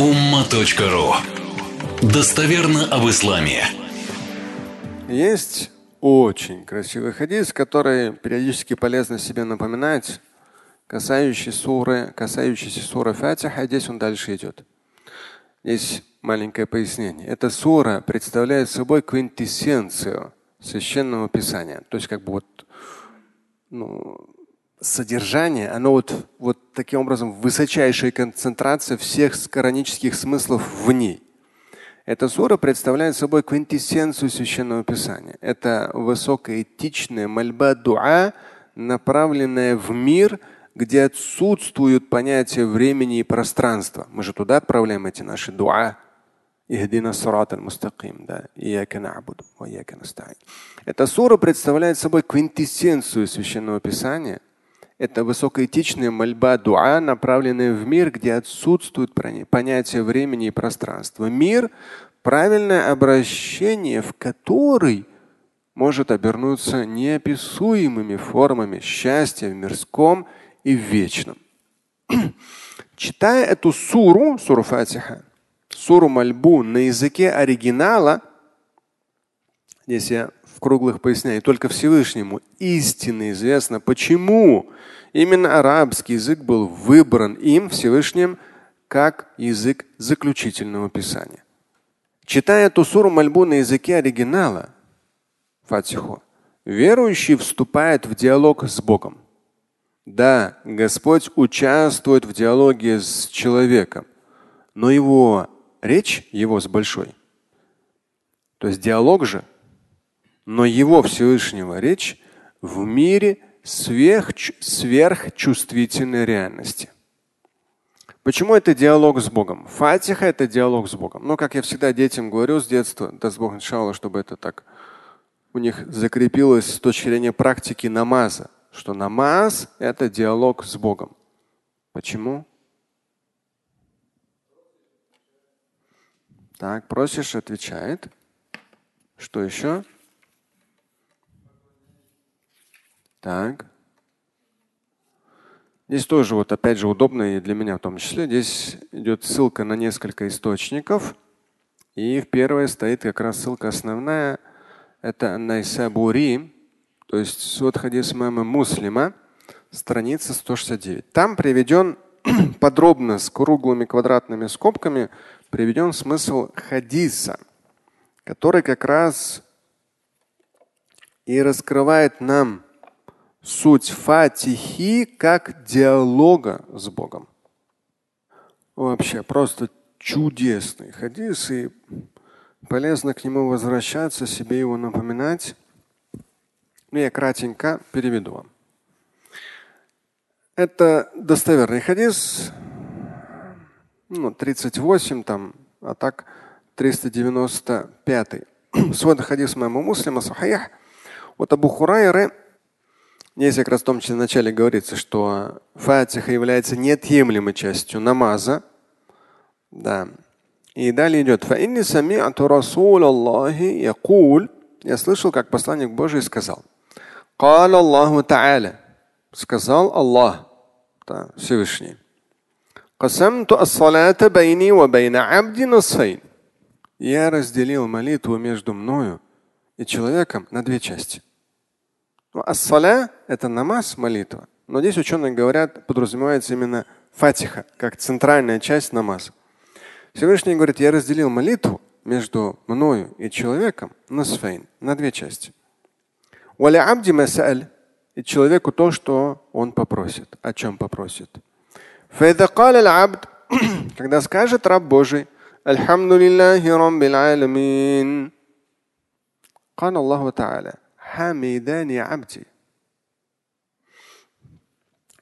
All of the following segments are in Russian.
umma.ru Достоверно об исламе. Есть очень красивый хадис, который периодически полезно себе напоминать, касающийся суры, касающийся суры Фатиха. Здесь он дальше идет. Здесь маленькое пояснение. Эта сура представляет собой квинтэссенцию священного писания. То есть как бы вот ну, содержание, оно вот, вот таким образом высочайшая концентрация всех коранических смыслов в ней. Эта сура представляет собой квинтэссенцию священного писания. Это высокоэтичная мольба дуа, направленная в мир, где отсутствуют понятия времени и пространства. Мы же туда отправляем эти наши дуа. Эта сура представляет собой квинтэссенцию священного писания. Это высокоэтичная мольба дуа, направленная в мир, где отсутствует понятие времени и пространства. Мир – правильное обращение, в который может обернуться неописуемыми формами счастья в мирском и в вечном. Читая эту суру, суру Фатиха, суру мольбу на языке оригинала, здесь я в круглых поясняю, только Всевышнему истинно известно, почему именно арабский язык был выбран им Всевышним как язык заключительного писания. Читая эту суру мольбу на языке оригинала, Фатиху, верующий вступает в диалог с Богом. Да, Господь участвует в диалоге с человеком, но его речь, его с большой, то есть диалог же, но его Всевышнего речь в мире сверх, сверхчувствительной реальности. Почему это диалог с Богом? Фатиха – это диалог с Богом. Но, как я всегда детям говорю с детства, даст Бог, иншалла, чтобы это так у них закрепилось с точки зрения практики намаза что намаз – это диалог с Богом. Почему? Так, просишь, отвечает. Что еще? Так. Здесь тоже вот опять же удобно и для меня в том числе. Здесь идет ссылка на несколько источников. И в первой стоит как раз ссылка основная. Это Найсабури, то есть суд хадис имама Муслима, страница 169. Там приведен подробно с круглыми квадратными скобками приведен смысл хадиса, который как раз и раскрывает нам суть фатихи как диалога с Богом. Вообще просто чудесный хадис, и полезно к нему возвращаться, себе его напоминать. Ну, я кратенько переведу вам. Это достоверный хадис, ну, 38 там, а так 395. Свой хадис моему муслима сахих. Вот Абу Хурайры, Здесь как раз в том числе в начале говорится, что фатиха является неотъемлемой частью намаза. Да. И далее идет. Я слышал, как посланник Божий сказал. Сказал Аллах, да, Всевышний. Я разделил молитву между мною и человеком на две части. Ну, ассаля – это намаз, молитва. Но здесь ученые говорят, подразумевается именно фатиха, как центральная часть намаза. Всевышний говорит, я разделил молитву между мною и человеком на сфейн, на две части. Валя абди и человеку то, что он попросит, о чем попросит. абд, Когда скажет раб Божий, Альхамдулиллахи Рамбил Алямин. Кан Аллаху Та'аля хамидани амти.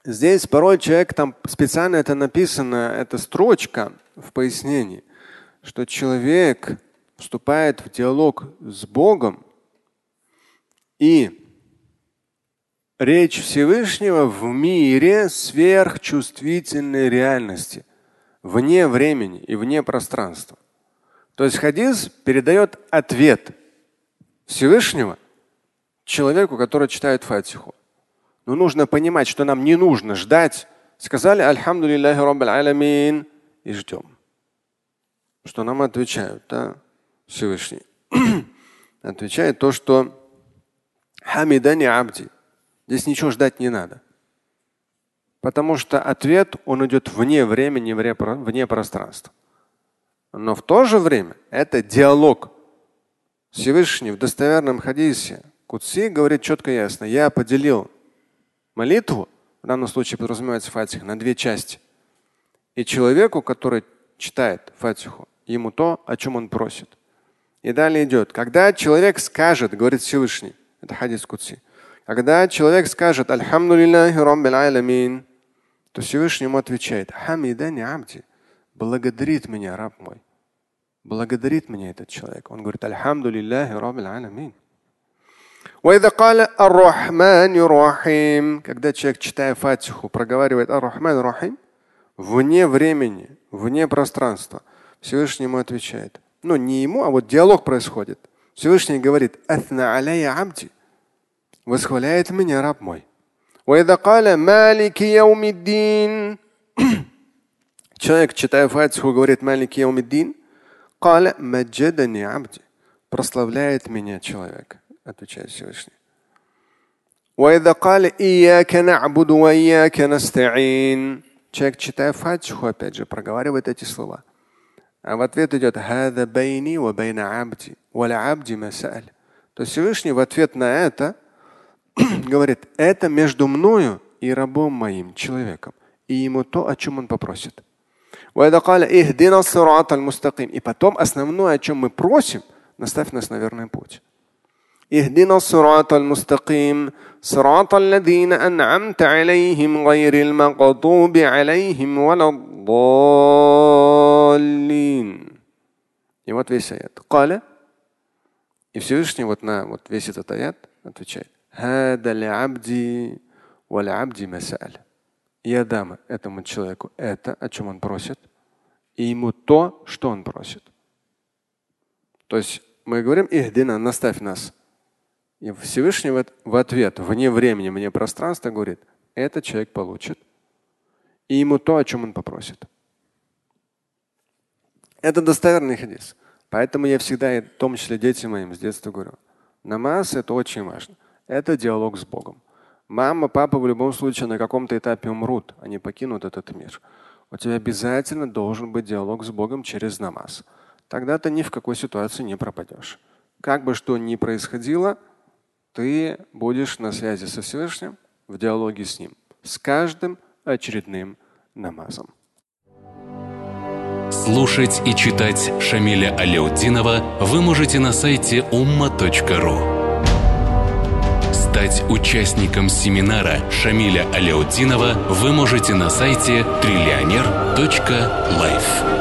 Здесь порой человек, там специально это написано, эта строчка в пояснении, что человек вступает в диалог с Богом, и речь Всевышнего в мире сверхчувствительной реальности, вне времени и вне пространства. То есть хадис передает ответ Всевышнего – человеку, который читает Фатиху. Но нужно понимать, что нам не нужно ждать. Сказали Рамбаль Аламин и ждем. что нам отвечают, да, Всевышний. отвечает то, что хамидани абди. Здесь ничего ждать не надо. Потому что ответ, он идет вне времени, вне пространства. Но в то же время это диалог. Всевышний в достоверном хадисе Кутси говорит четко и ясно. Я поделил молитву, в данном случае подразумевается фатих, на две части. И человеку, который читает фатиху, ему то, о чем он просит. И далее идет. Когда человек скажет, говорит Всевышний, это хадис Кутси, когда человек скажет Альхамдулиллахи Рамбил Аламин, то Всевышний ему отвечает, Хамидани Абди, благодарит меня раб мой. Благодарит меня этот человек. Он говорит, Альхамдулиллахи Рамбил Аламин. Когда человек, читая Фатиху, проговаривает Ар-Рахман Рахим, вне времени, вне пространства, Всевышний ему отвечает. Ну, не ему, а вот диалог происходит. Всевышний говорит, Атна аляя абди, восхваляет меня раб мой. Человек, читая Фатиху, говорит Малики Яумиддин, прославляет меня человек, отвечает Всевышний. Человек, читая Фатиху, опять же, проговаривает эти слова. А в ответ идет То есть Всевышний в ответ на это говорит, это между мною и рабом моим, человеком, и ему то, о чем он попросит. И потом основное, о чем мы просим, наставь нас на верный путь. اهدنا الصراط المستقيم صراط الذين أنعمت عليهم غير المغضوب عليهم ولا الضالين. И вот весь аят. Каля. И Всевышний вот на вот весь этот аят отвечает. هذا لعبدي ولعبدي ما سأل. Я дам этому человеку это, о чем он просит, и ему то, что он просит. То есть мы говорим, ихдина, наставь нас. И Всевышний в ответ, вне времени, вне пространства, говорит, этот человек получит. И ему то, о чем он попросит. Это достоверный хадис. Поэтому я всегда, в том числе детям моим, с детства говорю, намаз это очень важно. Это диалог с Богом. Мама, папа в любом случае на каком-то этапе умрут, они покинут этот мир. У тебя обязательно должен быть диалог с Богом через намаз. Тогда ты ни в какой ситуации не пропадешь. Как бы что ни происходило, ты будешь на связи со Всевышним, в диалоге с Ним, с каждым очередным намазом. Слушать и читать Шамиля Аляутдинова вы можете на сайте umma.ru. Стать участником семинара Шамиля Аляутдинова вы можете на сайте триллионер.life.